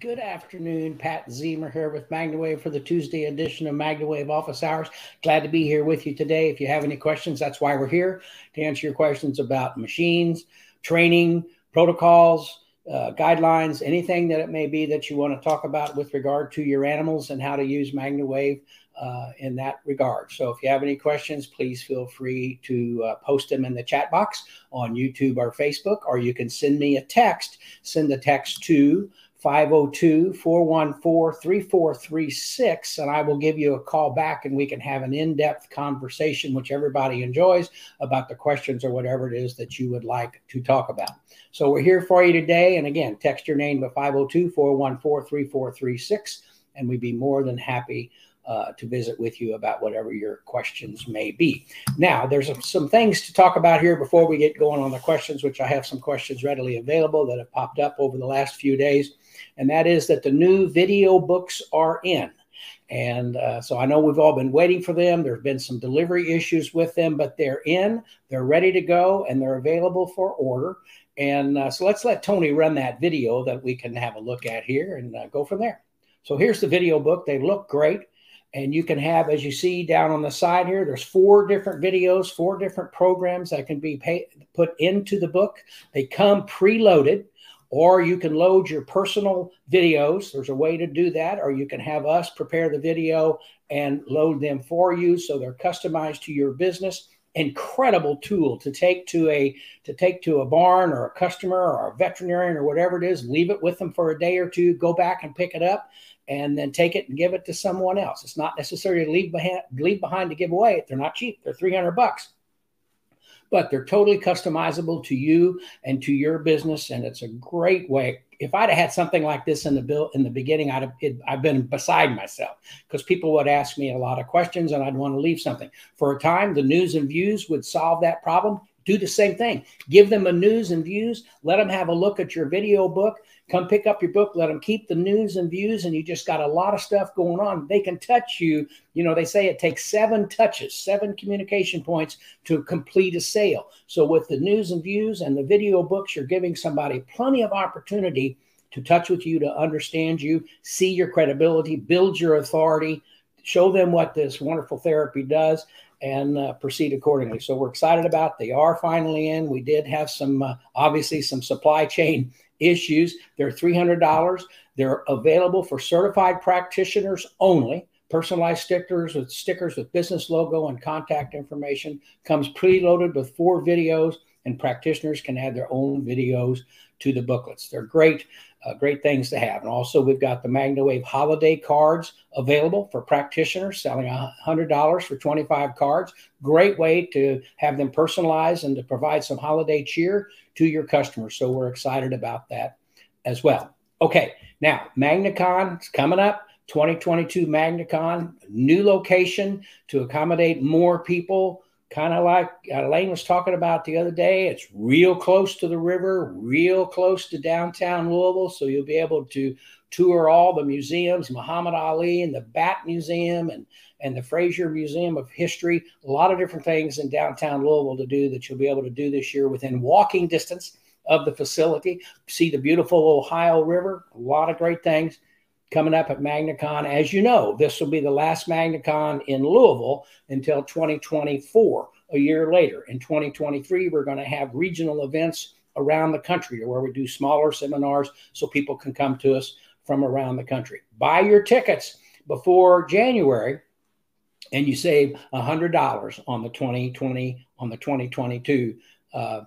Good afternoon. Pat Zemer here with MagnaWave for the Tuesday edition of MagnaWave Office Hours. Glad to be here with you today. If you have any questions, that's why we're here to answer your questions about machines, training, protocols, uh, guidelines, anything that it may be that you want to talk about with regard to your animals and how to use MagnaWave uh, in that regard. So if you have any questions, please feel free to uh, post them in the chat box on YouTube or Facebook, or you can send me a text. Send the text to 502 414 3436, and I will give you a call back and we can have an in depth conversation, which everybody enjoys, about the questions or whatever it is that you would like to talk about. So we're here for you today. And again, text your name to 502 414 3436, and we'd be more than happy uh, to visit with you about whatever your questions may be. Now, there's some things to talk about here before we get going on the questions, which I have some questions readily available that have popped up over the last few days. And that is that the new video books are in. And uh, so I know we've all been waiting for them. There have been some delivery issues with them, but they're in, they're ready to go, and they're available for order. And uh, so let's let Tony run that video that we can have a look at here and uh, go from there. So here's the video book. They look great and you can have as you see down on the side here there's four different videos four different programs that can be pay, put into the book. They come preloaded or you can load your personal videos. There's a way to do that or you can have us prepare the video and load them for you so they're customized to your business. Incredible tool to take to a to take to a barn or a customer or a veterinarian or whatever it is leave it with them for a day or two go back and pick it up and then take it and give it to someone else. It's not necessary to leave behind, leave behind to give away. They're not cheap. They're 300 bucks. But they're totally customizable to you and to your business, and it's a great way. If I'd have had something like this in the bill in the beginning, I'd have it, I've been beside myself because people would ask me a lot of questions, and I'd want to leave something. For a time, the news and views would solve that problem do the same thing. Give them a news and views. Let them have a look at your video book. Come pick up your book. Let them keep the news and views. And you just got a lot of stuff going on. They can touch you. You know, they say it takes seven touches, seven communication points to complete a sale. So with the news and views and the video books, you're giving somebody plenty of opportunity to touch with you, to understand you, see your credibility, build your authority, show them what this wonderful therapy does and uh, proceed accordingly. So we're excited about. They are finally in. We did have some, uh, obviously, some supply chain issues. They're three hundred dollars. They're available for certified practitioners only. Personalized stickers with stickers with business logo and contact information comes preloaded with four videos, and practitioners can add their own videos to the booklets. They're great uh, great things to have. And also, we've got the MagnaWave holiday cards available for practitioners, selling $100 for 25 cards. Great way to have them personalized and to provide some holiday cheer to your customers. So, we're excited about that as well. Okay, now MagnaCon is coming up. 2022 MagnaCon, new location to accommodate more people kind of like uh, Elaine was talking about the other day. It's real close to the river, real close to downtown Louisville. So you'll be able to tour all the museums, Muhammad Ali and the Bat Museum and, and the Frazier Museum of History. A lot of different things in downtown Louisville to do that you'll be able to do this year within walking distance of the facility. See the beautiful Ohio River, a lot of great things coming up at MagnaCon. As you know, this will be the last MagnaCon in Louisville until 2024, a year later. In 2023, we're going to have regional events around the country where we do smaller seminars so people can come to us from around the country. Buy your tickets before January and you save $100 on the 2020 on the 2022 uh,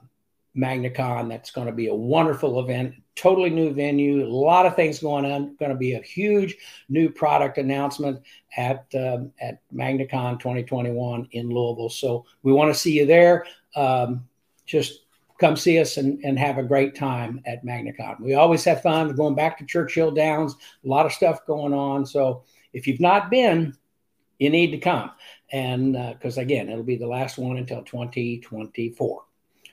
MagnaCon. That's going to be a wonderful event, totally new venue, a lot of things going on. Going to be a huge new product announcement at um, at MagnaCon 2021 in Louisville. So we want to see you there. Um, just come see us and, and have a great time at MagnaCon. We always have fun. We're going back to Churchill Downs, a lot of stuff going on. So if you've not been, you need to come. And because uh, again, it'll be the last one until 2024.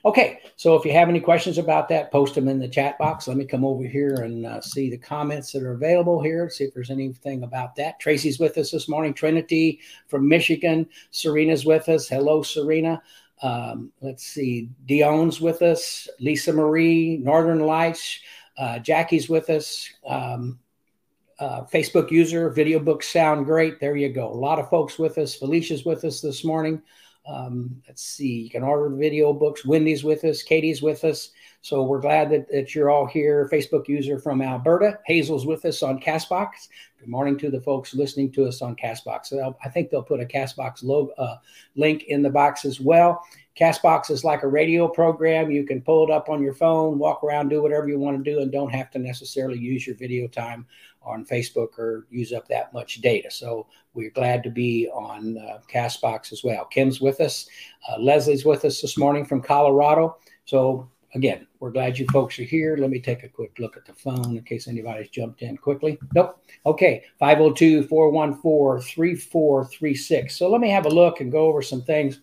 Okay, so if you have any questions about that, post them in the chat box. Let me come over here and uh, see the comments that are available here, see if there's anything about that. Tracy's with us this morning. Trinity from Michigan. Serena's with us. Hello, Serena. Um, let's see. Dion's with us. Lisa Marie, Northern Lights. Uh, Jackie's with us. Um, uh, Facebook user, video books sound great. There you go. A lot of folks with us. Felicia's with us this morning. Um, let's see, you can order the video books. Wendy's with us, Katie's with us. So we're glad that, that you're all here. Facebook user from Alberta. Hazel's with us on Castbox. Good morning to the folks listening to us on Castbox. So I think they'll put a Castbox logo, uh, link in the box as well. Castbox is like a radio program. You can pull it up on your phone, walk around, do whatever you want to do, and don't have to necessarily use your video time on Facebook or use up that much data. So we're glad to be on uh, Castbox as well. Kim's with us. Uh, Leslie's with us this morning from Colorado. So again, we're glad you folks are here. Let me take a quick look at the phone in case anybody's jumped in quickly. Nope. Okay. 502 414 3436. So let me have a look and go over some things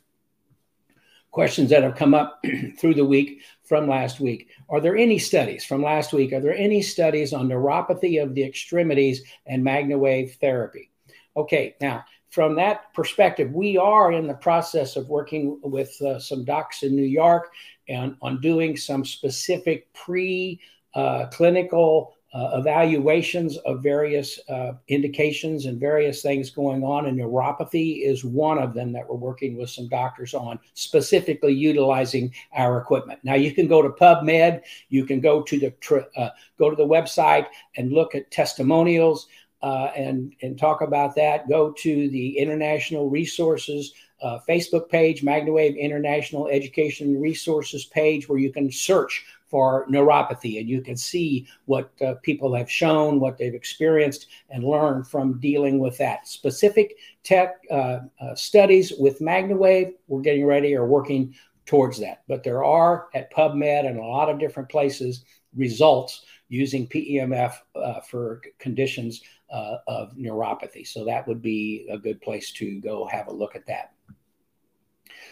questions that have come up through the week from last week. Are there any studies from last week? Are there any studies on neuropathy of the extremities and MagnaWave therapy? Okay, now from that perspective, we are in the process of working with uh, some docs in New York and on doing some specific pre uh, clinical uh, evaluations of various uh, indications and various things going on. And neuropathy is one of them that we're working with some doctors on, specifically utilizing our equipment. Now you can go to PubMed, you can go to the uh, go to the website and look at testimonials. Uh, and and talk about that. Go to the international resources uh, Facebook page, MagnaWave International Education Resources page, where you can search for neuropathy. And you can see what uh, people have shown, what they've experienced, and learned from dealing with that. Specific tech uh, uh, studies with MagnaWave, we're getting ready or working towards that. But there are at PubMed and a lot of different places results using PEMF uh, for conditions uh, of neuropathy. So that would be a good place to go have a look at that.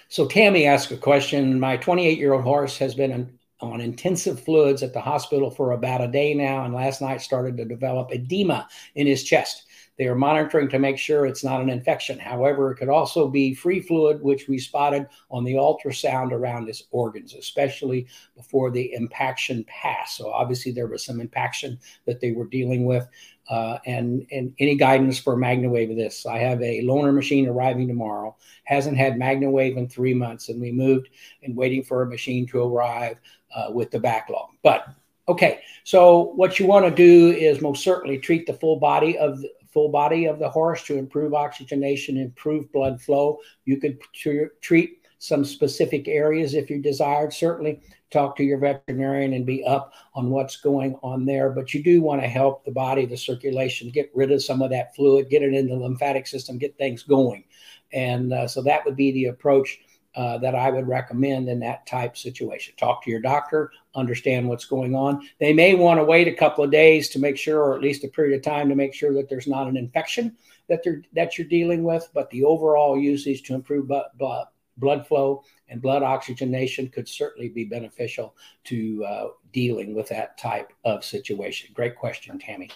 So Tammy asked a question. My 28 year old horse has been on intensive fluids at the hospital for about a day now, and last night started to develop edema in his chest. They are monitoring to make sure it's not an infection. However, it could also be free fluid, which we spotted on the ultrasound around his organs, especially before the impaction passed. So obviously there was some impaction that they were dealing with. Uh, and and any guidance for MagnaWave of this. I have a loaner machine arriving tomorrow. Hasn't had MagnaWave in three months, and we moved and waiting for a machine to arrive uh, with the backlog. But okay, so what you want to do is most certainly treat the full body of the full body of the horse to improve oxygenation, improve blood flow. You could tr- treat some specific areas if you desired. Certainly, talk to your veterinarian and be up on what's going on there. But you do want to help the body, the circulation, get rid of some of that fluid, get it in the lymphatic system, get things going. And uh, so that would be the approach uh, that I would recommend in that type situation. Talk to your doctor, understand what's going on. They may want to wait a couple of days to make sure, or at least a period of time to make sure that there's not an infection that they're that you're dealing with. But the overall usage to improve blood, blood flow and blood oxygenation could certainly be beneficial to uh, dealing with that type of situation. Great question, Tammy.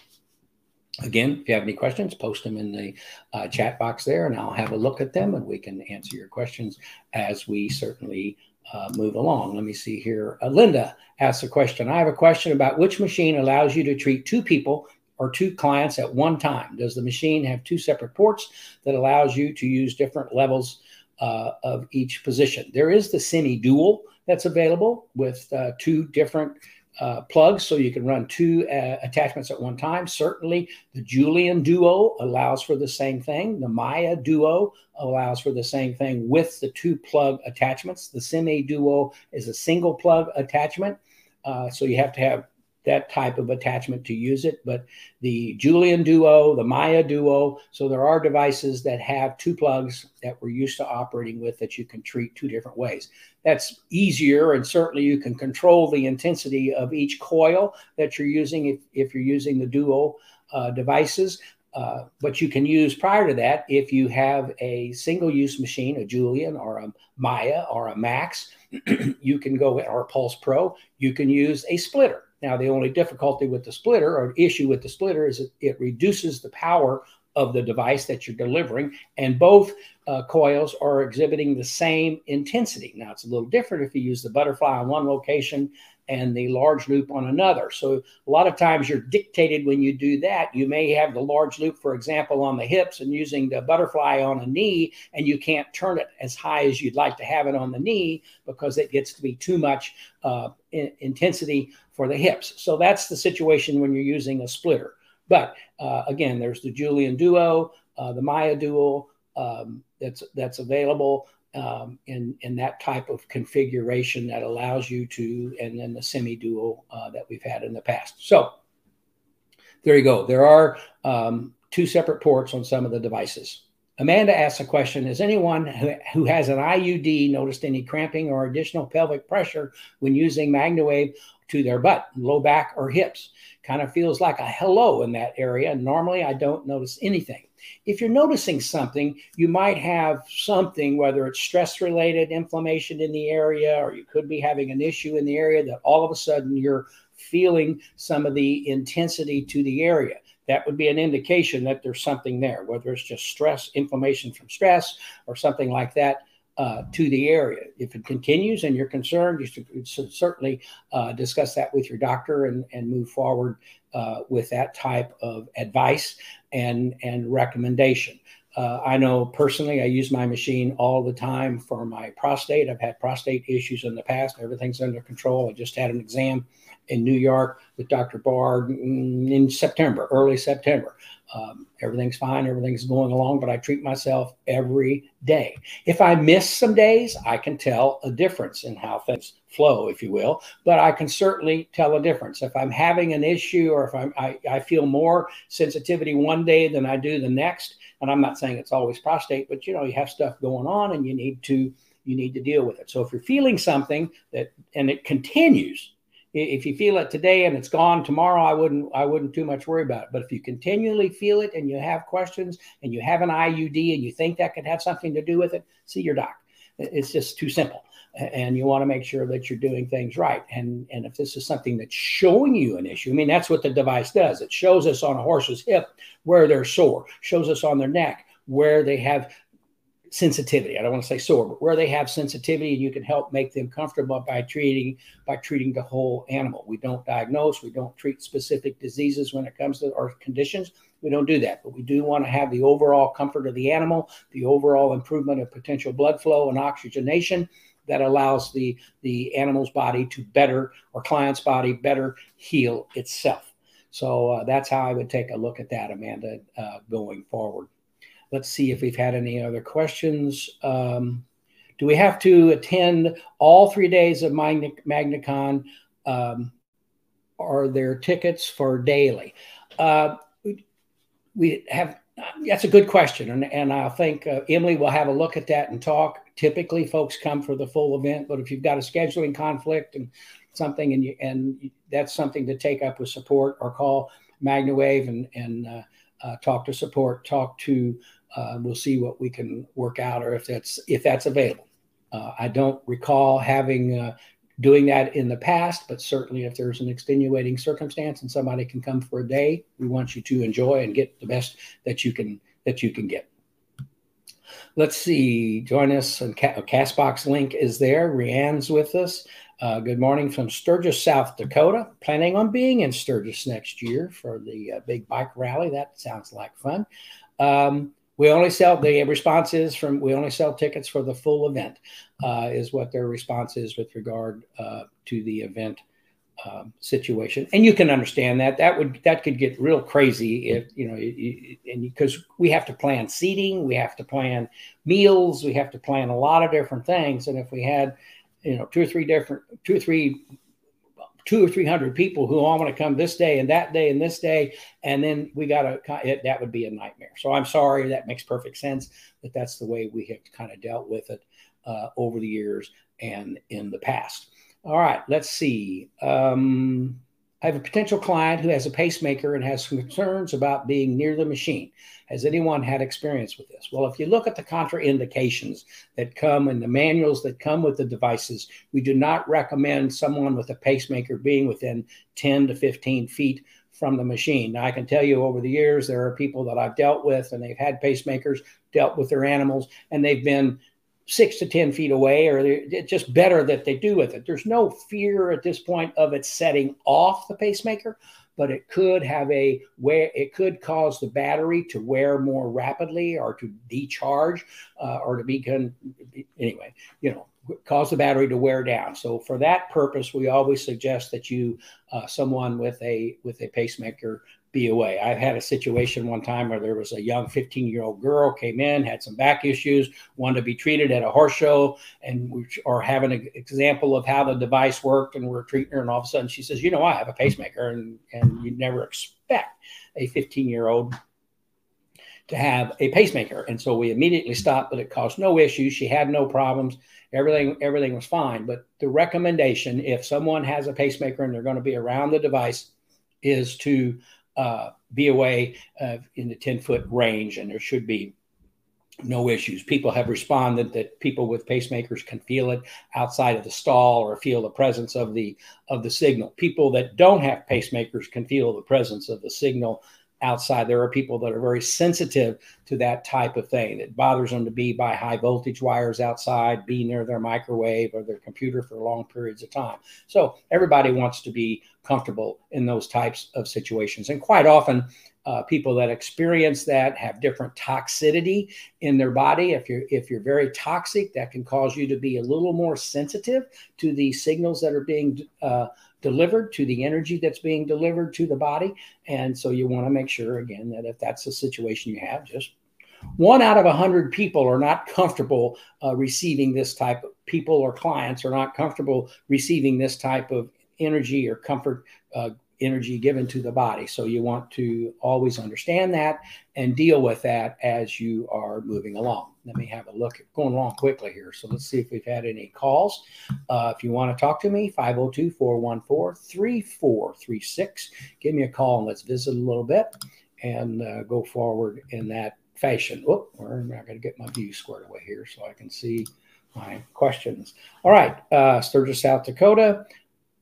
Again, if you have any questions, post them in the uh, chat box there, and I'll have a look at them and we can answer your questions as we certainly uh, move along. Let me see here. Uh, Linda asks a question. I have a question about which machine allows you to treat two people or two clients at one time. Does the machine have two separate ports that allows you to use different levels uh, of each position? There is the semi dual that's available with uh, two different uh, plugs so you can run two uh, attachments at one time. Certainly, the Julian Duo allows for the same thing. The Maya Duo allows for the same thing with the two plug attachments. The Semi Duo is a single plug attachment. Uh, so you have to have that type of attachment to use it. But the Julian Duo, the Maya Duo, so there are devices that have two plugs that we're used to operating with that you can treat two different ways. That's easier, and certainly you can control the intensity of each coil that you're using if, if you're using the Duo uh, devices. Uh, but you can use prior to that if you have a single use machine, a Julian or a Maya or a Max, you can go, or a Pulse Pro, you can use a splitter now, the only difficulty with the splitter or issue with the splitter is it, it reduces the power of the device that you're delivering, and both uh, coils are exhibiting the same intensity. Now, it's a little different if you use the butterfly on one location and the large loop on another. So a lot of times you're dictated when you do that. You may have the large loop, for example, on the hips and using the butterfly on a knee, and you can't turn it as high as you'd like to have it on the knee because it gets to be too much uh, in intensity for the hips. So that's the situation when you're using a splitter. But uh, again, there's the Julian Duo, uh, the Maya Duo um, that's that's available um, in in that type of configuration that allows you to, and then the semi-dual uh, that we've had in the past. So there you go. There are um, two separate ports on some of the devices. Amanda asks a question Has anyone who, who has an IUD noticed any cramping or additional pelvic pressure when using MagnaWave to their butt, low back, or hips? Kind of feels like a hello in that area. Normally, I don't notice anything. If you're noticing something, you might have something, whether it's stress related inflammation in the area, or you could be having an issue in the area that all of a sudden you're feeling some of the intensity to the area that would be an indication that there's something there, whether it's just stress, inflammation from stress, or something like that. Uh, to the area. If it continues and you're concerned, you should, certainly uh, discuss that with your doctor and, and move forward uh, with that type of advice and, and recommendation. Uh, I know personally, I use my machine all the time for my prostate. I've had prostate issues in the past. Everything's under control. I just had an exam in New York with Dr. Bard in September, early September. Um, everything's fine, everything's going along, but I treat myself every day. If I miss some days, I can tell a difference in how things flow, if you will, but I can certainly tell a difference. If I'm having an issue or if I'm, I, I feel more sensitivity one day than I do the next, and I'm not saying it's always prostate, but you know, you have stuff going on and you need to you need to deal with it. So if you're feeling something that and it continues, if you feel it today and it's gone tomorrow, I wouldn't I wouldn't too much worry about it. But if you continually feel it and you have questions and you have an IUD and you think that could have something to do with it, see your doc. It's just too simple. And you want to make sure that you're doing things right. And and if this is something that's showing you an issue, I mean that's what the device does. It shows us on a horse's hip where they're sore, shows us on their neck where they have sensitivity. I don't want to say sore, but where they have sensitivity, and you can help make them comfortable by treating by treating the whole animal. We don't diagnose, we don't treat specific diseases when it comes to our conditions. We don't do that, but we do want to have the overall comfort of the animal, the overall improvement of potential blood flow and oxygenation that allows the the animal's body to better or client's body better heal itself. So uh, that's how I would take a look at that, Amanda, uh, going forward. Let's see if we've had any other questions. Um, do we have to attend all three days of Magna, MagnaCon? Um, are there tickets for daily? Uh, we, have. That's a good question, and, and I think uh, Emily will have a look at that and talk. Typically, folks come for the full event, but if you've got a scheduling conflict and something, and you, and that's something to take up with support or call MagnaWave and and uh, uh, talk to support, talk to uh, we'll see what we can work out or if that's if that's available. Uh, I don't recall having uh, doing that in the past, but certainly if there's an extenuating circumstance and somebody can come for a day, we want you to enjoy and get the best that you can that you can get. Let's see. Join us. And Castbox link is there. Rianne's with us. Uh, good morning from Sturgis, South Dakota. Planning on being in Sturgis next year for the uh, big bike rally. That sounds like fun. Um, we only sell the response is from we only sell tickets for the full event uh, is what their response is with regard uh, to the event um, situation. And you can understand that. That would that could get real crazy if you know and because we have to plan seating we have to plan meals we have to plan a lot of different things. And if we had you know two or three different two or three two or three hundred people who all want to come this day and that day and this day, and then we got to that would be a nightmare. So I'm sorry, that makes perfect sense, but that's the way we have kind of dealt with it uh, over the years and in the past. All right, let's see. Um, I have a potential client who has a pacemaker and has concerns about being near the machine. Has anyone had experience with this? Well, if you look at the contraindications that come in the manuals that come with the devices, we do not recommend someone with a pacemaker being within 10 to 15 feet from the machine. Now, I can tell you over the years, there are people that I've dealt with and they've had pacemakers, dealt with their animals, and they've been six to 10 feet away, or just better that they do with it. There's no fear at this point of it setting off the pacemaker, but it could have a where it could cause the battery to wear more rapidly or to decharge uh, or to become anyway, you know, cause the battery to wear down. So for that purpose, we always suggest that you uh, someone with a with a pacemaker be away. I've had a situation one time where there was a young 15 year old girl came in, had some back issues, wanted to be treated at a horse show, and we are having an example of how the device worked, and we're treating her, and all of a sudden she says, "You know, I have a pacemaker," and and you never expect a 15 year old to have a pacemaker, and so we immediately stopped, but it caused no issues. She had no problems. Everything everything was fine. But the recommendation, if someone has a pacemaker and they're going to be around the device, is to uh, be away uh, in the 10 foot range, and there should be no issues. People have responded that people with pacemakers can feel it outside of the stall or feel the presence of the of the signal. People that don't have pacemakers can feel the presence of the signal outside. There are people that are very sensitive to that type of thing. It bothers them to be by high voltage wires outside, be near their microwave or their computer for long periods of time. So everybody wants to be comfortable in those types of situations. And quite often, uh, people that experience that have different toxicity in their body. If you're if you're very toxic, that can cause you to be a little more sensitive to the signals that are being uh, delivered to the energy that's being delivered to the body. And so you want to make sure, again, that if that's the situation you have, just one out of a hundred people are not comfortable uh, receiving this type of people or clients are not comfortable receiving this type of energy or comfort uh, energy given to the body. So you want to always understand that and deal with that as you are moving along. Let me have a look at going along quickly here. So let's see if we've had any calls. Uh, if you want to talk to me, 502 414 3436. Give me a call and let's visit a little bit and uh, go forward in that fashion. We're not going to get my view squared away here so I can see my questions. All right, uh, Sturgis, South Dakota.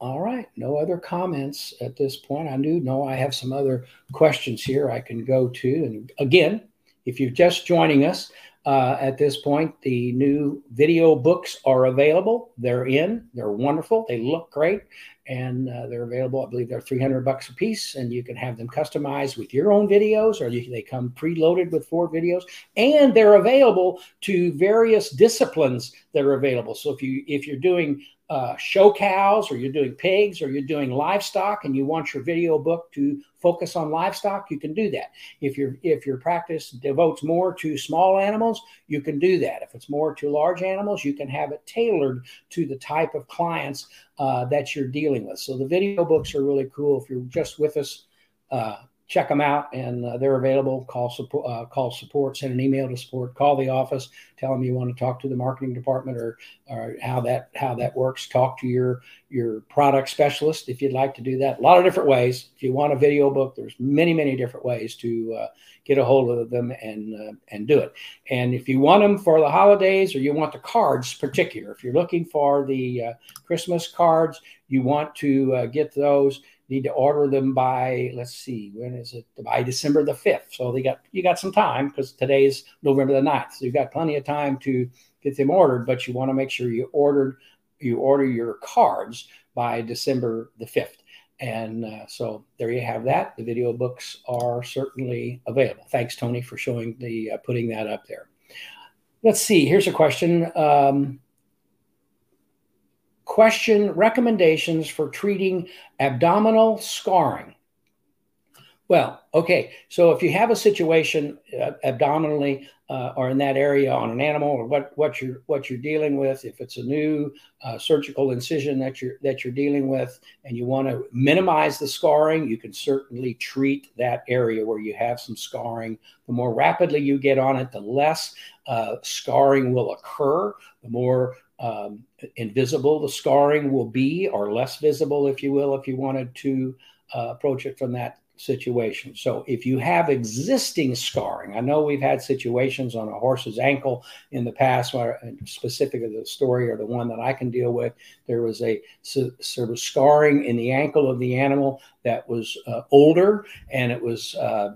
All right, no other comments at this point. I do know I have some other questions here I can go to. And again, if you're just joining us uh, at this point, the new video books are available. They're in, they're wonderful, they look great, and uh, they're available. I believe they're 300 bucks a piece, and you can have them customized with your own videos, or you, they come preloaded with four videos, and they're available to various disciplines that are available. So if you if you're doing uh, show cows or you're doing pigs or you're doing livestock and you want your video book to focus on livestock you can do that. If your if your practice devotes more to small animals you can do that. If it's more to large animals you can have it tailored to the type of clients uh, that you're dealing with. So the video books are really cool if you're just with us uh, check them out and uh, they're available. Call support uh, call support send an email to support call the office tell them you want to talk to the marketing department or, or how that how that works. Talk to your your product specialist if you'd like to do that. A lot of different ways. If you want a video book there's many many different ways to uh, get a hold of them and uh, and do it. And if you want them for the holidays or you want the cards particular if you're looking for the uh, christmas cards you want to uh, get those need to order them by let's see when is it? By december the 5th so they got you got some time because today's november the 9th so you've got plenty of time to get them ordered but you want to make sure you ordered you order your cards by december the 5th and uh, so there you have that. The video books are certainly available. Thanks tony for showing the uh, putting that up there. Let's see here's a question um, question recommendations for treating abdominal scarring. Well, okay. So if you have a situation uh, abdominally uh, or in that area on an animal, or what what you're what you're dealing with, if it's a new uh, surgical incision that you're that you're dealing with, and you want to minimize the scarring, you can certainly treat that area where you have some scarring. The more rapidly you get on it, the less uh, scarring will occur. The more um, invisible the scarring will be, or less visible, if you will, if you wanted to uh, approach it from that situation. So if you have existing scarring, I know we've had situations on a horse's ankle in the past, where specifically the story or the one that I can deal with, there was a sort of scarring in the ankle of the animal that was uh, older and it was uh,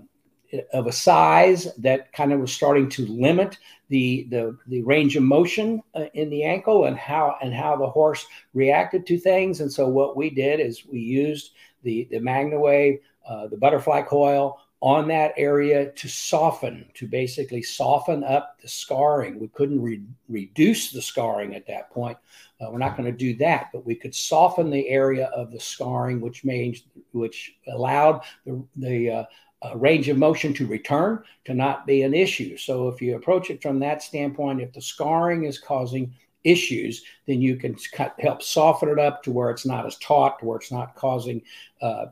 of a size that kind of was starting to limit the the, the range of motion uh, in the ankle and how and how the horse reacted to things. And so what we did is we used the the MagnaWave, uh, the butterfly coil on that area to soften, to basically soften up the scarring. We couldn't re- reduce the scarring at that point. Uh, we're not going to do that, but we could soften the area of the scarring, which made, which allowed the, the uh, uh, range of motion to return to not be an issue. So if you approach it from that standpoint, if the scarring is causing issues, then you can cut, help soften it up to where it's not as taut, to where it's not causing uh,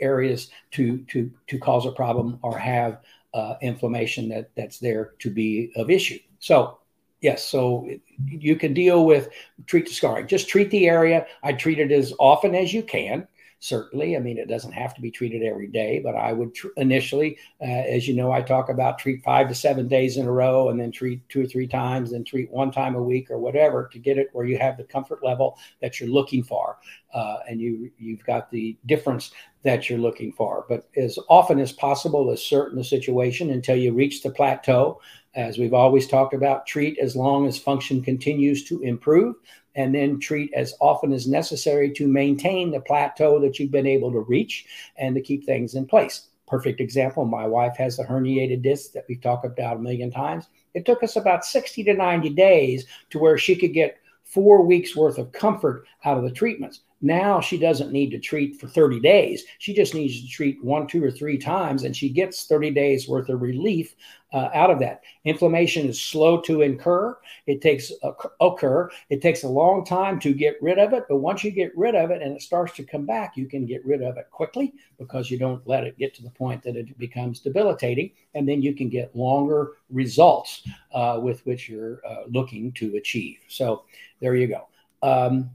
areas to to to cause a problem or have uh, inflammation that that's there to be of issue. So yes, so you can deal with treat the scarring. Just treat the area. I treat it as often as you can certainly. I mean, it doesn't have to be treated every day, but I would tr- initially, uh, as you know, I talk about treat five to seven days in a row and then treat two or three times and treat one time a week or whatever to get it where you have the comfort level that you're looking for. Uh, and you, you've got the difference that you're looking for. But as often as possible, assert in the situation until you reach the plateau. As we've always talked about, treat as long as function continues to improve and then treat as often as necessary to maintain the plateau that you've been able to reach and to keep things in place. Perfect example my wife has the herniated disc that we've talked about a million times. It took us about 60 to 90 days to where she could get four weeks worth of comfort out of the treatments. Now she doesn't need to treat for 30 days. She just needs to treat one, two, or three times, and she gets 30 days worth of relief uh, out of that. Inflammation is slow to incur. It takes occur. It takes a long time to get rid of it, but once you get rid of it and it starts to come back, you can get rid of it quickly because you don't let it get to the point that it becomes debilitating, and then you can get longer results uh, with which you're uh, looking to achieve. So there you go. Um,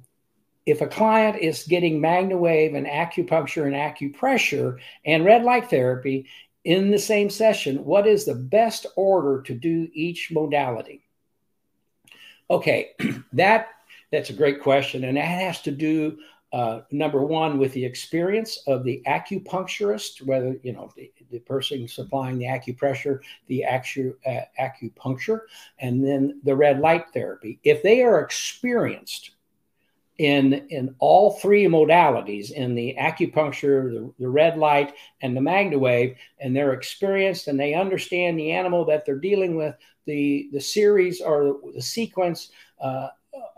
if a client is getting MagnaWave and acupuncture and acupressure and red light therapy in the same session, what is the best order to do each modality? Okay, that that's a great question, and that has to do uh, number one with the experience of the acupuncturist, whether you know the, the person supplying the acupressure, the uh, acupuncture, and then the red light therapy. If they are experienced in in all three modalities in the acupuncture the, the red light and the MagnaWave and they're experienced and they understand the animal that they're dealing with. The the series or the sequence uh,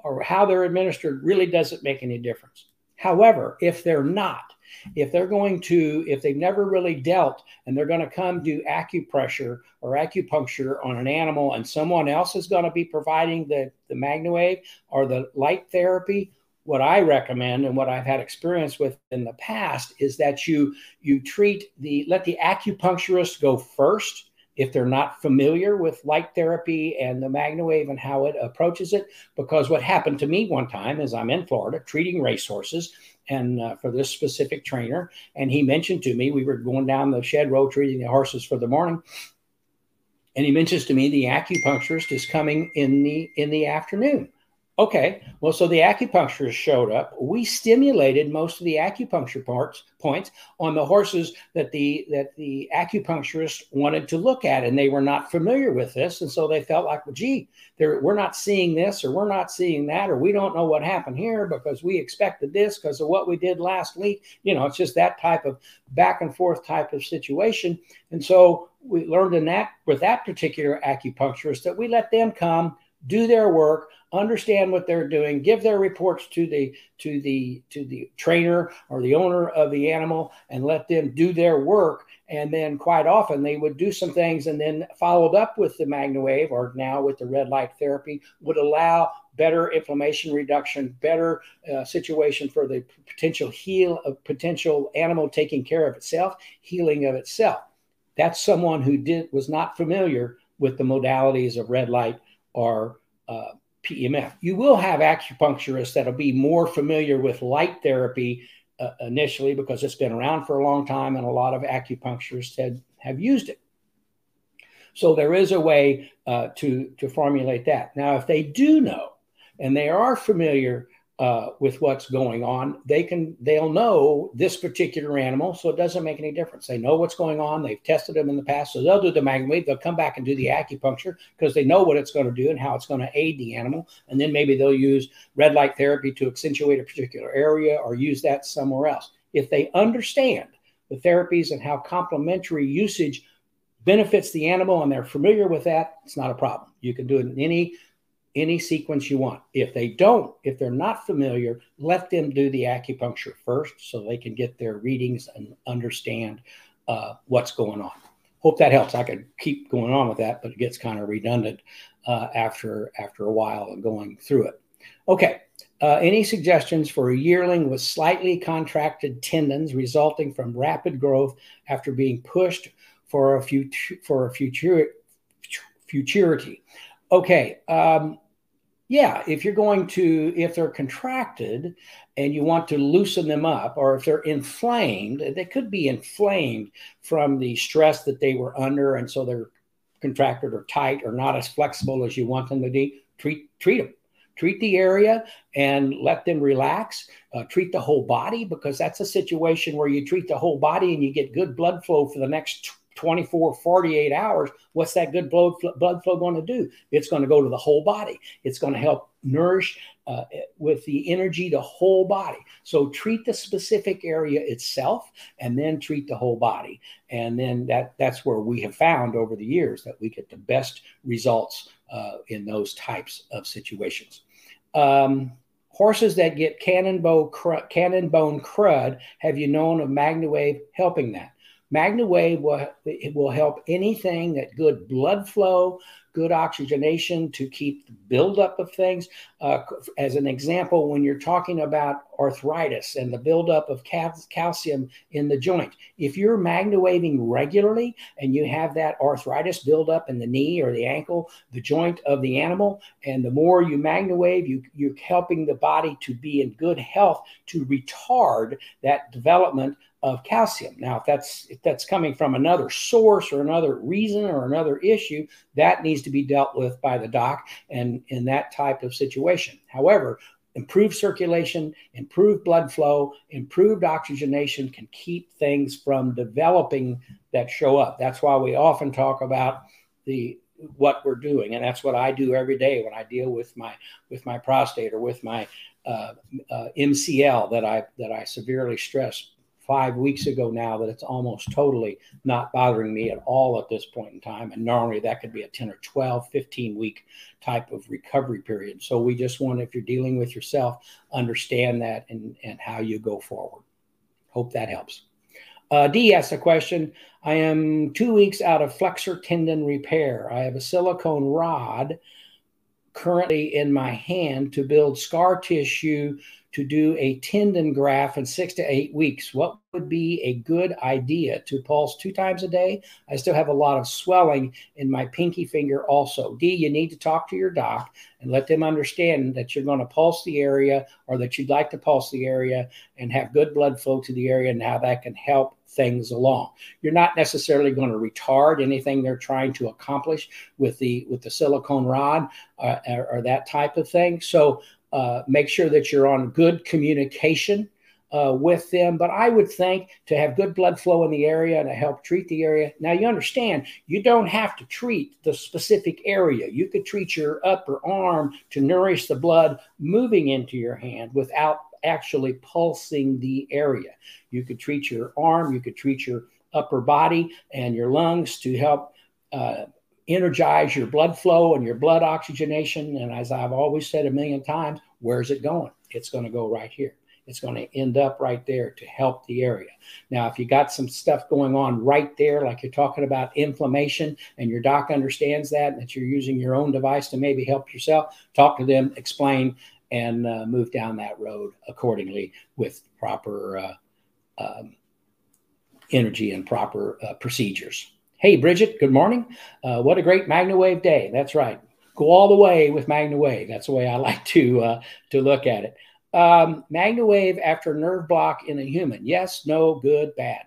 or how they're administered really doesn't make any difference. However if they're not if they're going to if they've never really dealt and they're going to come do acupressure or acupuncture on an animal and someone else is going to be providing the the MagnaWave or the light therapy what I recommend and what I've had experience with in the past is that you you treat the let the acupuncturist go first if they're not familiar with light therapy and the MagnaWave and how it approaches it. Because what happened to me one time is I'm in Florida treating racehorses and uh, for this specific trainer, and he mentioned to me we were going down the shed row treating the horses for the morning. And he mentions to me the acupuncturist is coming in the in the afternoon. Okay, well, so the acupuncturist showed up. We stimulated most of the acupuncture parts points on the horses that the that the acupuncturist wanted to look at, and they were not familiar with this, and so they felt like, well, gee, we're not seeing this, or we're not seeing that, or we don't know what happened here because we expected this because of what we did last week. You know, it's just that type of back and forth type of situation, and so we learned in that with that particular acupuncturist that we let them come do their work understand what they're doing give their reports to the to the to the trainer or the owner of the animal and let them do their work. And then quite often they would do some things and then followed up with the MagnaWave or now with the red light therapy would allow better inflammation reduction better uh, situation for the potential heal of potential animal taking care of itself healing of itself. That's someone who did was not familiar with the modalities of red light or uh, PEMF. You will have acupuncturists that'll be more familiar with light therapy uh, initially because it's been around for a long time and a lot of acupuncturists had, have used it. So there is a way uh, to, to formulate that. Now, if they do know and they are familiar uh, with what's going on, they can they'll know this particular animal, so it doesn't make any difference. They know what's going on. They've tested them in the past, so they'll do the magnawave. They'll come back and do the acupuncture because they know what it's going to do and how it's going to aid the animal. And then maybe they'll use red light therapy to accentuate a particular area or use that somewhere else. If they understand the therapies and how complementary usage benefits the animal and they're familiar with that, it's not a problem. You can do it in any any sequence you want. If they don't, if they're not familiar, let them do the acupuncture first so they can get their readings and understand uh, what's going on. Hope that helps. I could keep going on with that, but it gets kind of redundant uh, after after a while of going through it. Okay. Uh, any suggestions for a yearling with slightly contracted tendons resulting from rapid growth after being pushed for a future for a future futurity? Okay. Um, yeah, if you're going to, if they're contracted and you want to loosen them up, or if they're inflamed, they could be inflamed from the stress that they were under, and so they're contracted or tight or not as flexible as you want them to be. Treat treat them, treat the area, and let them relax. Uh, treat the whole body because that's a situation where you treat the whole body and you get good blood flow for the next 24, 48 hours, what's that good blood, blood flow going to do? It's going to go to the whole body. It's going to help nourish uh, with the energy the whole body. So treat the specific area itself and then treat the whole body. And then that that's where we have found over the years that we get the best results uh, in those types of situations. Um, horses that get cannon, bow, cr- cannon bone crud, have you known of MagnaWave helping that? MagnaWave will, it will help anything that good blood flow, good oxygenation to keep the buildup of things. Uh, as an example, when you're talking about arthritis and the buildup of cal- calcium in the joint, if you're MagnaWaving regularly and you have that arthritis buildup in the knee or the ankle, the joint of the animal, and the more you MagnaWave, you, you're helping the body to be in good health to retard that development of calcium. Now, if that's if that's coming from another source or another reason or another issue, that needs to be dealt with by the doc and in that type of situation. However, improved circulation, improved blood flow, improved oxygenation can keep things from developing that show up. That's why we often talk about the what we're doing, and that's what I do every day when I deal with my with my prostate or with my uh, uh, MCL that I that I severely stress five weeks ago now that it's almost totally not bothering me at all at this point in time. And normally that could be a 10 or 12, 15 week type of recovery period. So we just want, if you're dealing with yourself, understand that and, and how you go forward. Hope that helps. Uh, D asks a question. I am two weeks out of flexor tendon repair. I have a silicone rod currently in my hand to build scar tissue to do a tendon graft in six to eight weeks. What would be a good idea to pulse two times a day? I still have a lot of swelling in my pinky finger, also. D, you need to talk to your doc and let them understand that you're going to pulse the area or that you'd like to pulse the area and have good blood flow to the area and how that can help things along. You're not necessarily going to retard anything they're trying to accomplish with the with the silicone rod uh, or, or, that type of thing. So uh, make sure that you're on good communication uh, with them. But I would think to have good blood flow in the area and to help treat the area. Now, you understand, you don't have to treat the specific area. You could treat your upper arm to nourish the blood moving into your hand without actually pulsing the area. You could treat your arm, you could treat your upper body and your lungs to help. Uh, energize your blood flow and your blood oxygenation. And as I've always said a million times, where's it going? It's going to go right here. It's going to end up right there to help the area. Now, if you got some stuff going on right there, like you're talking about inflammation, and your doc understands that, and that you're using your own device to maybe help yourself, talk to them, explain, and uh, move down that road accordingly with proper uh, um, energy and proper uh, procedures. Hey, Bridget, good morning. Uh, what a great MagnaWave day. That's right. Go all the way with MagnaWave. That's the way I like to uh, to look at it. Um, MagnaWave after nerve block in a human. Yes, no, good, bad.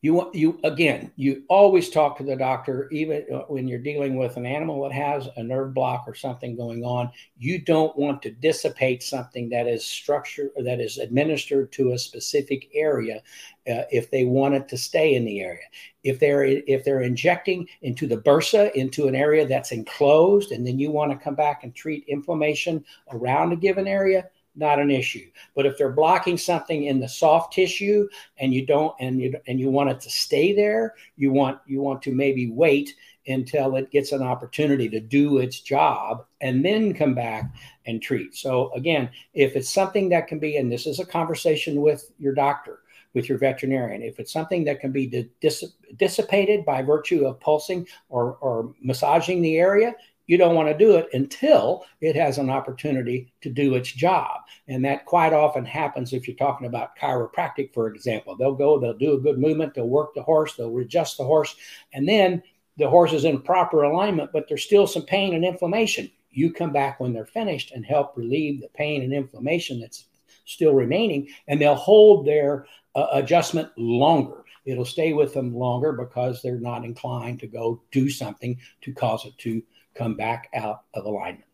You want you again you always talk to the doctor even uh, when you're dealing with an animal that has a nerve block or something going on you don't want to dissipate something that is structured that is administered to a specific area uh, if they want it to stay in the area. If they're if they're injecting into the bursa into an area that's enclosed and then you want to come back and treat inflammation around a given area not an issue. But if they're blocking something in the soft tissue and you don't and you and you want it to stay there, you want you want to maybe wait until it gets an opportunity to do its job and then come back and treat. So again, if it's something that can be and this is a conversation with your doctor, with your veterinarian, if it's something that can be dis dissipated by virtue of pulsing or, or massaging the area, you don't want to do it until it has an opportunity to do its job. And that quite often happens if you're talking about chiropractic, for example. They'll go, they'll do a good movement, they'll work the horse, they'll adjust the horse, and then the horse is in proper alignment, but there's still some pain and inflammation. You come back when they're finished and help relieve the pain and inflammation that's still remaining, and they'll hold their uh, adjustment longer. It'll stay with them longer because they're not inclined to go do something to cause it to come back out of alignment.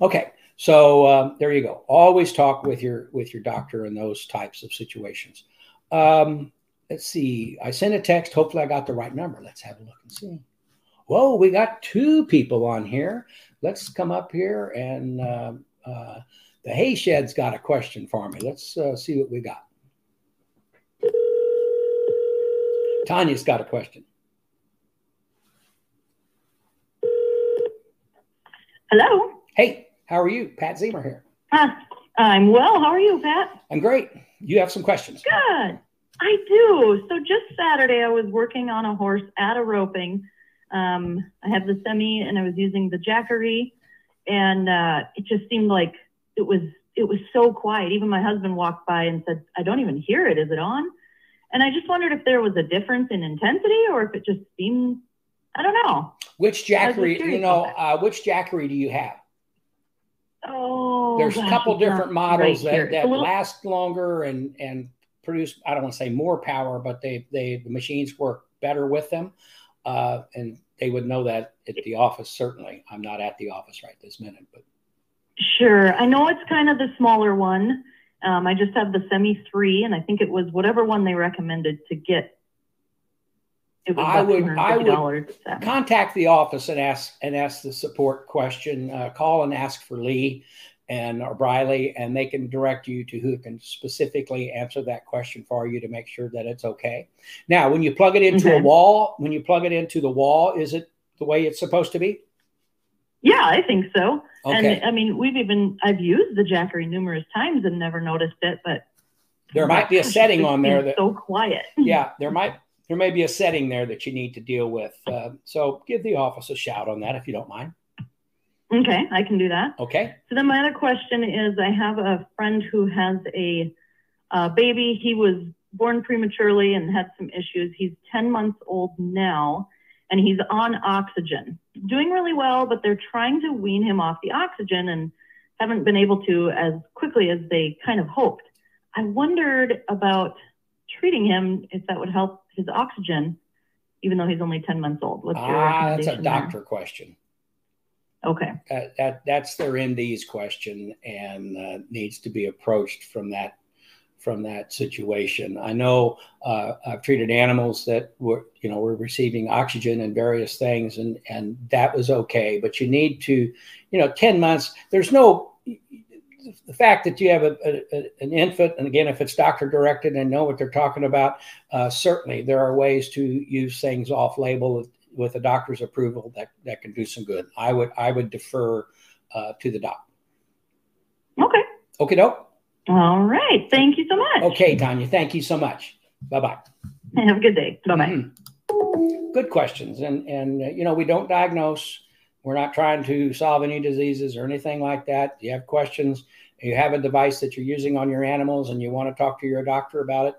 Okay, so uh, there you go. Always talk with your with your doctor in those types of situations. Um, let's see. I sent a text. Hopefully, I got the right number. Let's have a look and see. Whoa, we got two people on here. Let's come up here and uh, uh, the hay shed's got a question for me. Let's uh, see what we got. Tanya's got a question. Hello. Hey, how are you? Pat Zemer here. Uh, I'm well. How are you, Pat? I'm great. You have some questions. Good. I do. So just Saturday, I was working on a horse at a roping. Um, I have the semi, and I was using the jackery, and uh, it just seemed like it was it was so quiet. Even my husband walked by and said, "I don't even hear it. Is it on?" And I just wondered if there was a difference in intensity, or if it just seemed I don't know. Which Jackery, you know, uh, which Jackery do you have? Oh, there's a couple different models right that, that little... last longer and and produce. I don't want to say more power, but they they the machines work better with them, uh, and they would know that at the office. Certainly, I'm not at the office right this minute, but sure, I know it's kind of the smaller one. Um, I just have the semi three, and I think it was whatever one they recommended to get I would I would contact the office and ask and ask the support question. Uh, call and ask for Lee and or Briley, and they can direct you to who can specifically answer that question for you to make sure that it's okay. Now, when you plug it into a wall, when you plug it into the wall, is it the way it's supposed to be? Yeah, I think so. Okay. And I mean, we've even I've used the Jackery numerous times and never noticed it, but there might be a setting on there that so quiet. yeah, there might there may be a setting there that you need to deal with. Uh, so give the office a shout on that if you don't mind. Okay, I can do that. Okay. So then my other question is, I have a friend who has a, a baby. He was born prematurely and had some issues. He's 10 months old now, and he's on oxygen, doing really well, but they're trying to wean him off the oxygen and haven't been able to as quickly as they kind of hoped. I wondered about treating him if that would help his oxygen, even though he's only 10 months old? What's your ah, that's a doctor there? question. Okay. That, that that's their MD's question and uh, needs to be approached from that from that situation. I know uh, I've treated animals that were you know were receiving oxygen and various things, and and that was okay. But you need to, you know, ten months. There's no the fact that you have a, a, an infant, and again, if it's doctor directed and know what they're talking about, uh, certainly there are ways to use things off label with, with, a doctor's approval that, that can do some good. I would I would defer uh, to the doc. Okay. Okay, doke. All right. Thank you so much. Okay, Tanya. Thank you so much. Bye bye. Have a good day. Bye bye. Mm-hmm. Good questions, and and uh, you know we don't diagnose we're not trying to solve any diseases or anything like that. You have questions, you have a device that you're using on your animals and you want to talk to your doctor about it,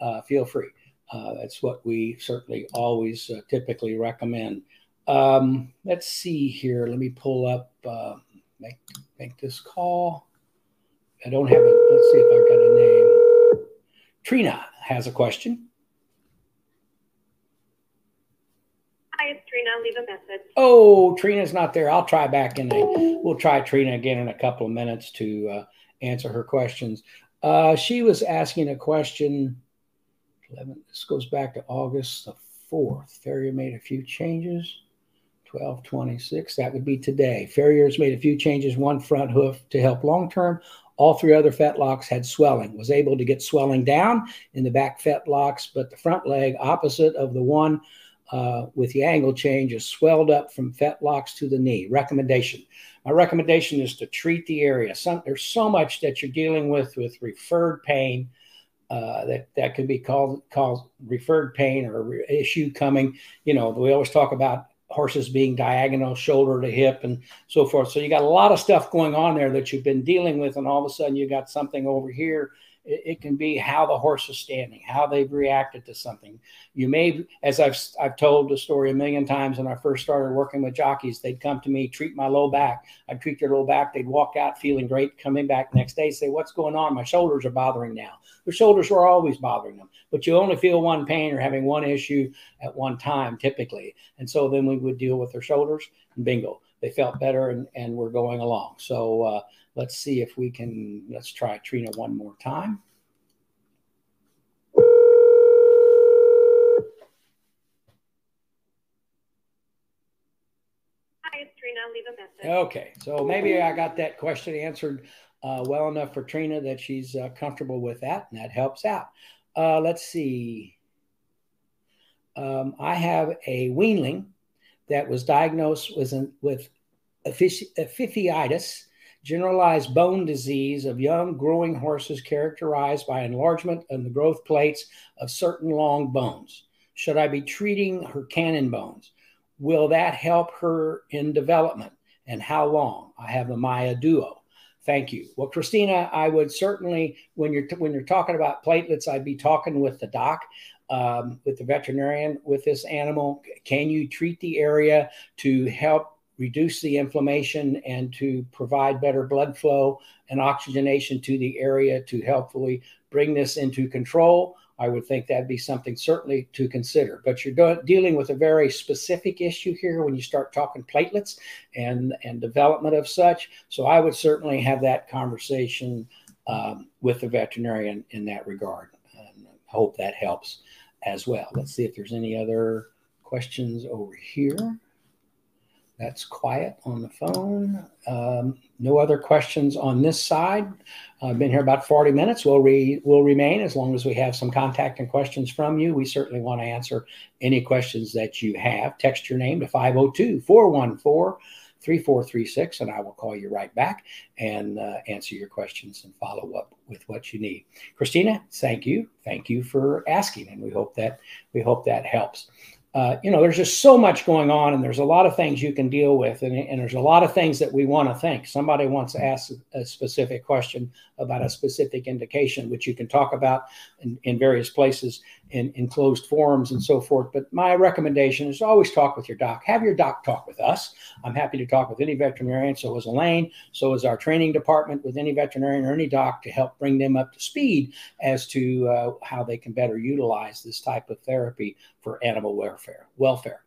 uh, feel free. Uh, that's what we certainly always uh, typically recommend. Um, let's see here. Let me pull up, uh, make, make this call. I don't have it. Let's see if I've got a name. Trina has a question. Hi, it's Trina. Leave a message. Oh, Trina's not there. I'll try back in a. We'll try Trina again in a couple of minutes to uh, answer her questions. Uh, she was asking a question. 11, this goes back to August the 4th. Farrier made a few changes. 1226, that would be today. Farrier's made a few changes, one front hoof to help long term. All three other fetlocks had swelling, was able to get swelling down in the back fetlocks, but the front leg opposite of the one uh, with the angle change is swelled up from fetlocks to the knee. Recommendation. My recommendation is to treat the area. Some, there's so much that you're dealing with with referred pain uh, that that could be called called referred pain or re- issue coming. You know, we always talk about horses being diagonal, shoulder to hip, and so forth. So you got a lot of stuff going on there that you've been dealing with, and all of a sudden you got something over here it, it, can be how the horse is standing, how they've reacted to something. You may, as I've I've told the story a million times when I first started working with jockeys, they'd come to me, treat my low back. I'd treat their low back. They'd walk out feeling great, coming back next day, say, "What's going on? My shoulders are bothering now." Their shoulders were always bothering them, but you only feel one pain or having one issue at one time, typically. And so then we would deal with their shoulders, and bingo, they felt better and, and we're going along. So uh, let's see if we can, let's try Trina one more time. Hi, it's Trina. Leave a message. Okay, so maybe I got that question answered uh, well enough for Trina that she's uh, comfortable with that, and that helps out. Uh, let's see. Um, I have a weanling that was diagnosed with, an, with epiphysitis, generalized bone disease of young growing horses characterized by enlargement of the growth plates of certain long bones. Should I be treating her cannon bones? Will that help her in development? And how long? I have a Maya Duo. Thank you. Well, Christina, I would certainly, when you're when you're talking about platelets, I'd be talking with the doc um, with the veterinarian with this animal. Can you treat the area to help reduce the inflammation and to provide better blood flow and oxygenation to the area to helpfully bring this into control? I would think that'd be something certainly to consider. But you're do- dealing with a very specific issue here when you start talking platelets and, and development of such. So I would certainly have that conversation um, with the veterinarian in that regard. And I hope that helps as well. Let's see if there's any other questions over here. That's quiet on the phone. Um, no other questions on this side. I've been here about 40 minutes. We'll, re, will remain as long as we have some contact and questions from you. We certainly want to answer any questions that you have. Text your name to 502 414 3436, and I will call you right back and uh, answer your questions and follow up with what you need. Christina, thank you. Thank you for asking, and we hope that we hope that helps. Uh, you know, there's just so much going on, and there's a lot of things you can deal with, and, and there's a lot of things that we want to think. Somebody wants to ask a specific question about a specific indication, which you can talk about in, in various places in, in closed forums and so forth. But my recommendation is always talk with your doc. Have your doc talk with us. I'm happy to talk with any veterinarian. So is Elaine. So is our training department with any veterinarian or any doc to help bring them up to speed as to uh, how they can better utilize this type of therapy for animal welfare. Welfare.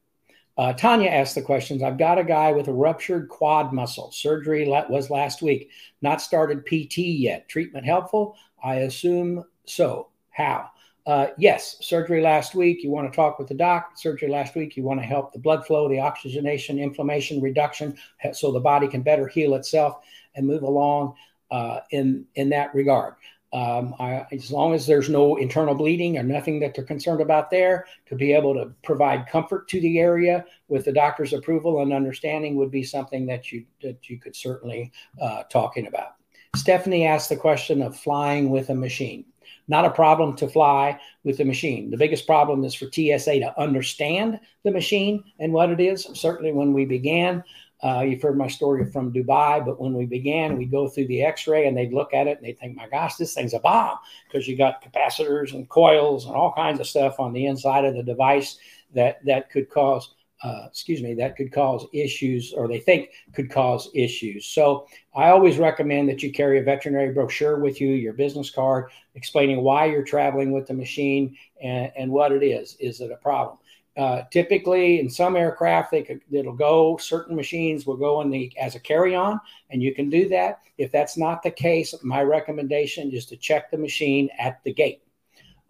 Uh, Tanya asked the questions. I've got a guy with a ruptured quad muscle. Surgery was last week. Not started PT yet. Treatment helpful? I assume so. How? Uh, yes, surgery last week. You want to talk with the doc. Surgery last week. You want to help the blood flow, the oxygenation, inflammation reduction, so the body can better heal itself and move along uh, in in that regard. Um, I, as long as there's no internal bleeding or nothing that they're concerned about there, to be able to provide comfort to the area with the doctor's approval and understanding would be something that you that you could certainly uh, talking about. Stephanie asked the question of flying with a machine. Not a problem to fly with the machine. The biggest problem is for TSA to understand the machine and what it is. Certainly, when we began, uh, you've heard my story from Dubai, but when we began, we go through the X-ray and they'd look at it and they'd think, "My gosh, this thing's a bomb," because you got capacitors and coils and all kinds of stuff on the inside of the device that that could cause uh, excuse me, that could cause issues or they think could cause issues. So I always recommend that you carry a veterinary brochure with you, your business card, explaining why you're traveling with the machine and, and what it is. Is it a problem? Uh, typically, in some aircraft, they could it'll go. Certain machines will go in the as a carry-on, and you can do that. If that's not the case, my recommendation is to check the machine at the gate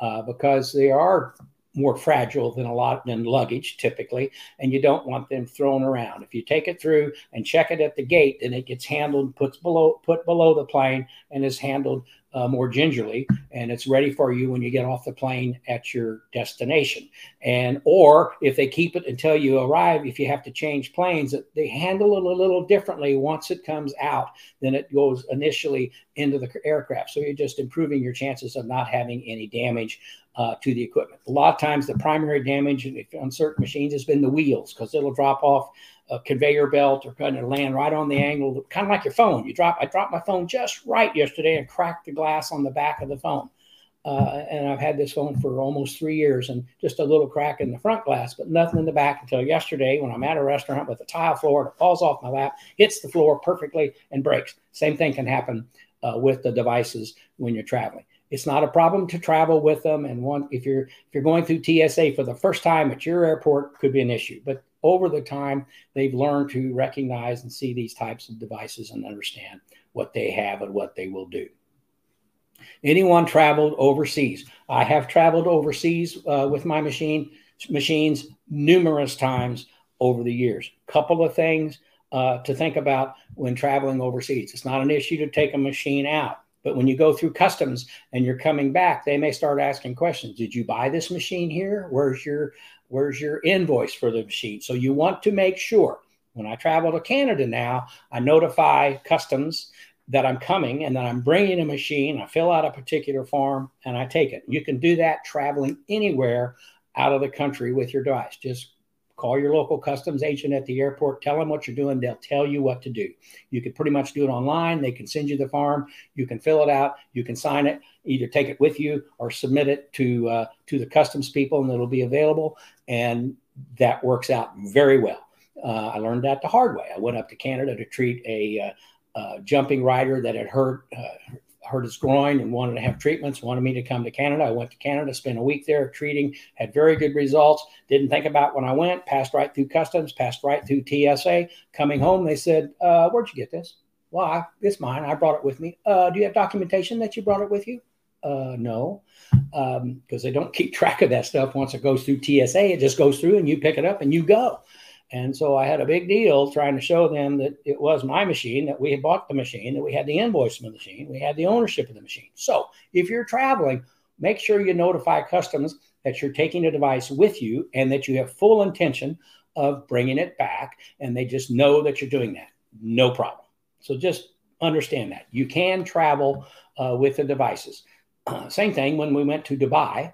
uh, because they are more fragile than a lot than luggage typically, and you don't want them thrown around. If you take it through and check it at the gate, then it gets handled, puts below put below the plane, and is handled uh, more gingerly, and it's ready for you when you get off the plane at your destination. And or if they keep it until you arrive, if you have to change planes, they handle it a little differently once it comes out than it goes initially into the aircraft. So you're just improving your chances of not having any damage uh, to the equipment. A lot of times, the primary damage on certain machines has been the wheels because it'll drop off a conveyor belt or kind of land right on the angle, kind of like your phone. You drop, I dropped my phone just right yesterday and cracked the glass on the back of the phone. Uh, and I've had this phone for almost three years and just a little crack in the front glass, but nothing in the back until yesterday when I'm at a restaurant with a tile floor and it falls off my lap, hits the floor perfectly and breaks. Same thing can happen uh, with the devices when you're traveling. It's not a problem to travel with them, and one if you're if you're going through TSA for the first time at your airport, could be an issue. But over the time, they've learned to recognize and see these types of devices and understand what they have and what they will do. Anyone traveled overseas? I have traveled overseas uh, with my machine machines numerous times over the years. Couple of things uh, to think about when traveling overseas. It's not an issue to take a machine out. But when you go through customs and you're coming back, they may start asking questions. Did you buy this machine here? Where's your where's your invoice for the machine? So you want to make sure when I travel to Canada now, I notify customs that I'm coming and that I'm bringing a machine. I fill out a particular form and I take it. You can do that traveling anywhere out of the country with your device. Just Call your local customs agent at the airport, tell them what you're doing. They'll tell you what to do. You can pretty much do it online. They can send you the form. You can fill it out. You can sign it, either take it with you or submit it to, uh, to the customs people, and it'll be available. And that works out very well. Uh, I learned that the hard way. I went up to Canada to treat a uh, uh jumping rider that had hurt uh, hurt his groin and wanted to have treatments, wanted me to come to Canada. I went to Canada, spent a week there treating, had very good results. Didn't think about when I went, passed right through customs, passed right through TSA. Coming home, they said, uh, Where'd you get this? Why? it's mine. I brought it with me. Uh, do you have documentation that you brought it with you? Uh, no, because um, they don't keep track of that stuff once it goes through TSA. It just goes through and you pick it up and you go. And so I had a big deal trying to show them that it was my machine, that we had bought the machine, that we had the invoice from the machine, we had the ownership of the machine. So if you're traveling, make sure you notify customs that you're taking a device with you and that you have full intention of bringing it back. And they just know that you're doing that. No problem. So just understand that. You can travel uh, with the devices. Uh, same thing when we went to Dubai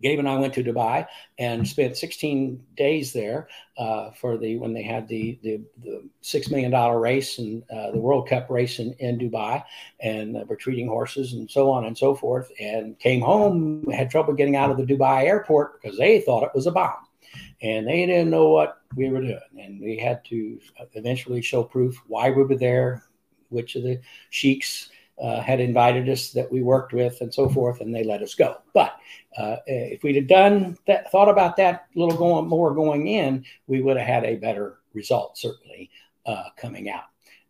Gabe and I went to Dubai and spent 16 days there uh, for the when they had the the, the six million dollar race and uh, the World Cup race in, in Dubai, and uh, treating horses and so on and so forth. And came home, had trouble getting out of the Dubai airport because they thought it was a bomb, and they didn't know what we were doing. And we had to eventually show proof why we were there, which of the sheiks uh, had invited us that we worked with and so forth, and they let us go. But uh, if we'd have done that, thought about that little going, more going in, we would have had a better result, certainly, uh, coming out.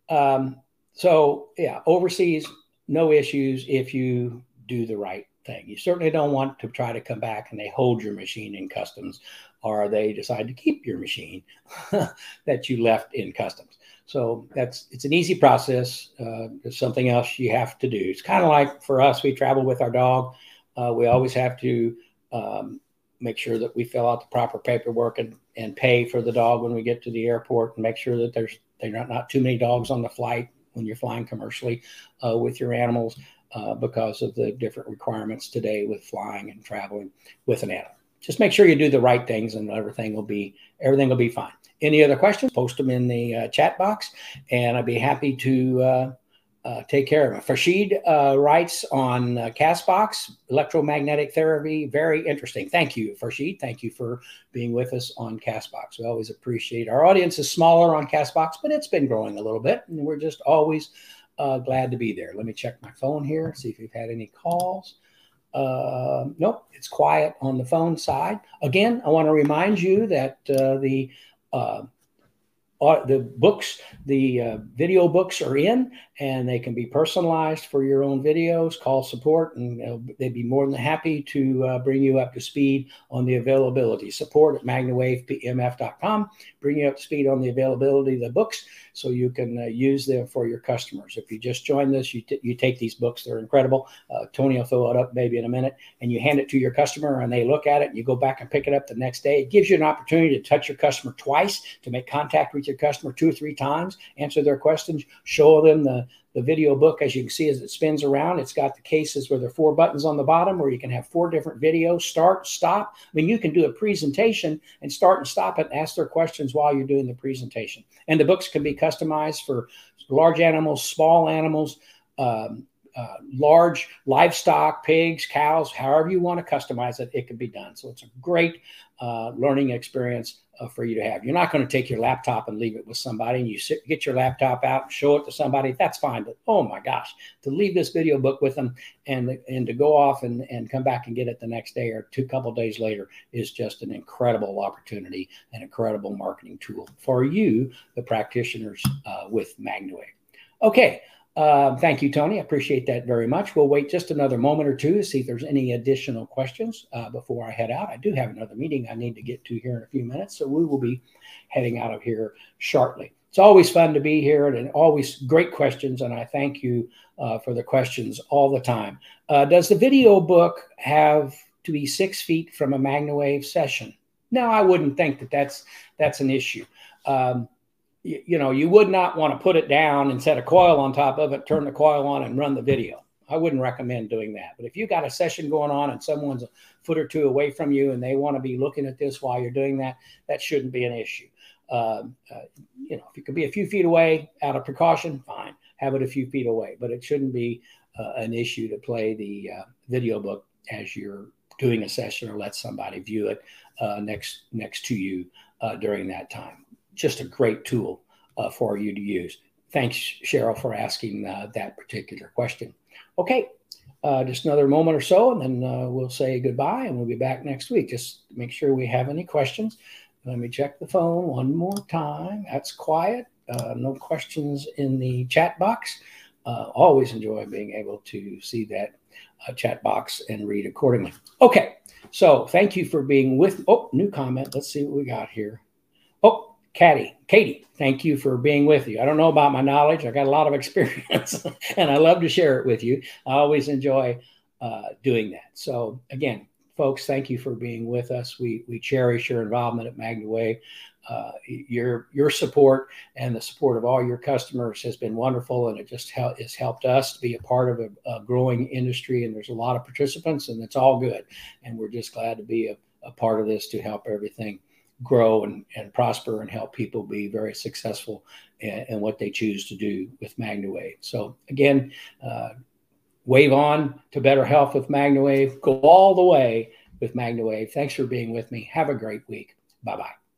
Um, so, yeah, overseas, no issues if you do the right thing. You certainly don't want to try to come back and they hold your machine in customs or they decide to keep your machine that you left in customs. So that's it's an easy process. Uh, it's something else you have to do. It's kind of like for us, we travel with our dog. Uh, we always have to um, make sure that we fill out the proper paperwork and, and pay for the dog when we get to the airport and make sure that there's there are not too many dogs on the flight when you're flying commercially uh, with your animals uh, because of the different requirements today with flying and traveling with an animal. Just make sure you do the right things and everything will be everything will be fine. Any other questions? Post them in the uh, chat box, and I'd be happy to uh, uh, take care of them. Farshid uh, writes on uh, Castbox, electromagnetic therapy, very interesting. Thank you, Farshid. Thank you for being with us on Castbox. We always appreciate our audience is smaller on Castbox, but it's been growing a little bit, and we're just always uh, glad to be there. Let me check my phone here, see if we've had any calls. Uh, nope, it's quiet on the phone side. Again, I want to remind you that uh, the uh, the books, the uh, video books are in, and they can be personalized for your own videos. Call support, and they'd be more than happy to uh, bring you up to speed on the availability. Support at magnawavepemf.com. Bring you up to speed on the availability of the books, so you can uh, use them for your customers. If you just join this, you you take these books; they're incredible. Uh, Tony will throw it up maybe in a minute, and you hand it to your customer, and they look at it. And you go back and pick it up the next day. It gives you an opportunity to touch your customer twice, to make contact with your customer two or three times, answer their questions, show them the, the video book. As you can see, as it spins around, it's got the cases where there are four buttons on the bottom where you can have four different videos, start, stop. I mean, you can do a presentation and start and stop it and ask their questions while you're doing the presentation. And the books can be customized for large animals, small animals, um, uh, large livestock, pigs, cows, however you want to customize it, it can be done. So it's a great uh, learning experience uh, for you to have. You're not going to take your laptop and leave it with somebody and you sit, get your laptop out and show it to somebody. That's fine. But oh my gosh, to leave this video book with them and, and to go off and, and come back and get it the next day or two couple days later is just an incredible opportunity, and an incredible marketing tool for you, the practitioners uh, with MagnaWave. Okay. Uh, thank you, Tony. I appreciate that very much. We'll wait just another moment or two to see if there's any additional questions uh, before I head out. I do have another meeting I need to get to here in a few minutes, so we will be heading out of here shortly. It's always fun to be here and always great questions, and I thank you uh, for the questions all the time. Uh, does the video book have to be six feet from a MagnaWave session? No, I wouldn't think that that's that's an issue. Um, you, you know, you would not want to put it down and set a coil on top of it, turn the coil on, and run the video. I wouldn't recommend doing that. But if you got a session going on and someone's a foot or two away from you and they want to be looking at this while you're doing that, that shouldn't be an issue. Uh, uh, you know, if you could be a few feet away out of precaution, fine, have it a few feet away. But it shouldn't be uh, an issue to play the uh, video book as you're doing a session or let somebody view it uh, next next to you uh, during that time just a great tool uh, for you to use. Thanks, Cheryl, for asking uh, that particular question. Okay, uh, just another moment or so, and then uh, we'll say goodbye, and we'll be back next week. Just make sure we have any questions. Let me check the phone one more time. That's quiet. Uh, no questions in the chat box. Uh, always enjoy being able to see that chat box and read accordingly. Okay, so thank you for being with. Oh, new comment. Let's see what we got here. Oh, Katie, Katie, thank you for being with you. I don't know about my knowledge. I got a lot of experience and I love to share it with you. I always enjoy uh, doing that. So again, folks, thank you for being with us. We, we cherish your involvement at MagnaWave. Uh, your your support and the support of all your customers has been wonderful, and it just hel- has helped us to be a part of a, a, growing industry. And there's a lot of participants, and it's all good. And we're just glad to be a, a part of this to help everything grow and, and prosper and help people be very successful in, in what they choose to do with MagnaWave. So again, uh, wave on to better health with MagnaWave. Go all the way with MagnaWave. Thanks for being with me. Have a great week. Bye bye.